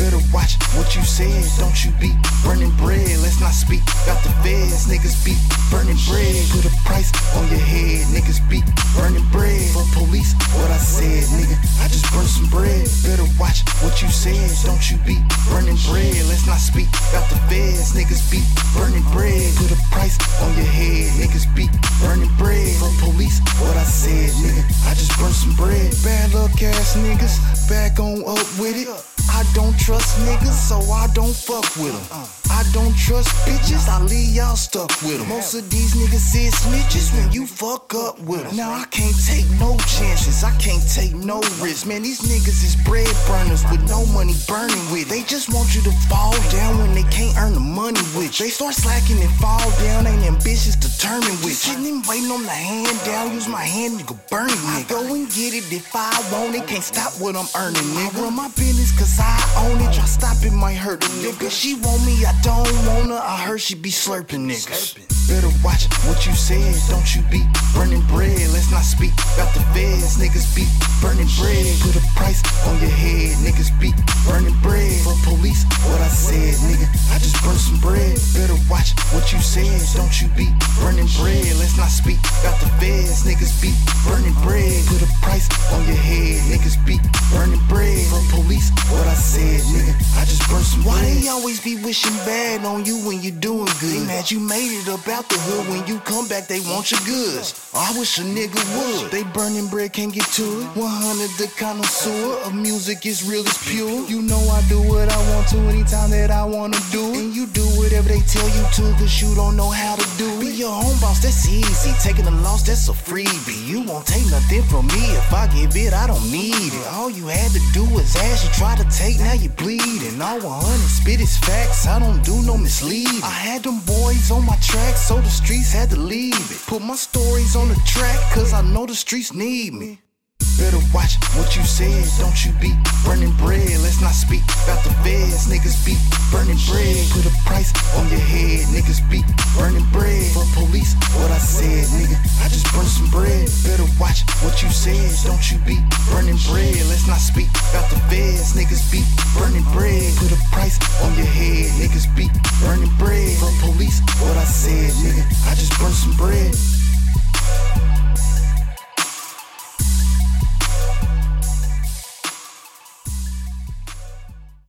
Better watch what you said, don't you be burning bread. Let's not speak about the feds, niggas be burning bread. Put a price on your head, niggas be burning bread. For police, what I said, nigga, I just burned some bread. Better watch what you said, don't you be burning bread. Let's not speak about the feds, niggas be burning bread. Put a price on your head, niggas be burning bread. For police, what I said, nigga, I just burned some bread. Bad luck ass niggas, back on up with it. I don't trust niggas, so I don't fuck with them. Uh. I don't trust bitches, I leave y'all stuck with them. Most of these niggas is snitches when you fuck up with them. Now I can't take no chances, I can't take no risks. Man, these niggas is bread burners with no money burning with it. They just want you to fall down when they can't earn the money with you. They start slacking and fall down, ain't ambitious, determined with you. Sitting waiting on the hand down, use my hand, nigga, burn it, nigga. I go and get it if I want it, can't stop what I'm earning, nigga. I run my business cause I own it, try stop it might hurt a nigga. She want me, I don't want her, I heard she be slurping niggas. Better watch what you said, don't you be burning bread. Let's not speak about the feds, niggas be burning bread. Put a price on your head, niggas be burning bread. For police, what I said, nigga, I just burned some bread. Better watch what you said, don't you be burning bread. Let's not speak about the feds, niggas be burning bread. Put a price on your head, niggas be burning bread. For police, what I said, nigga, I just some. Why they always be wishing bad on you when you doing good? They mad you made it up out the hood. When you come back, they want your goods. I wish a nigga would. They burning bread, can't get to it. 100 the connoisseur of music is real as pure. You know I do what I want to anytime that I wanna do. And you do whatever they tell you to, cause you don't know how to do it. Be your own boss, that's easy. Taking a loss, that's a freebie. You won't take nothing from me. If I give it, I don't need it. All you had to do was ask, you try to take, now you bleeding. All 100 spit is facts, I don't do no misleading. I had them boys on my track, so the streets had to leave it. Put my stories on the track, cause I know the streets need me. Better watch what you said, don't you be burning bread. Let's not speak about the feds, niggas be burning bread. Put a price on your head, niggas be burning said, don't you be burning bread. Let's not speak about the feds, niggas be burning bread. Put a price on your head, niggas be burning bread. For police, what I said, nigga,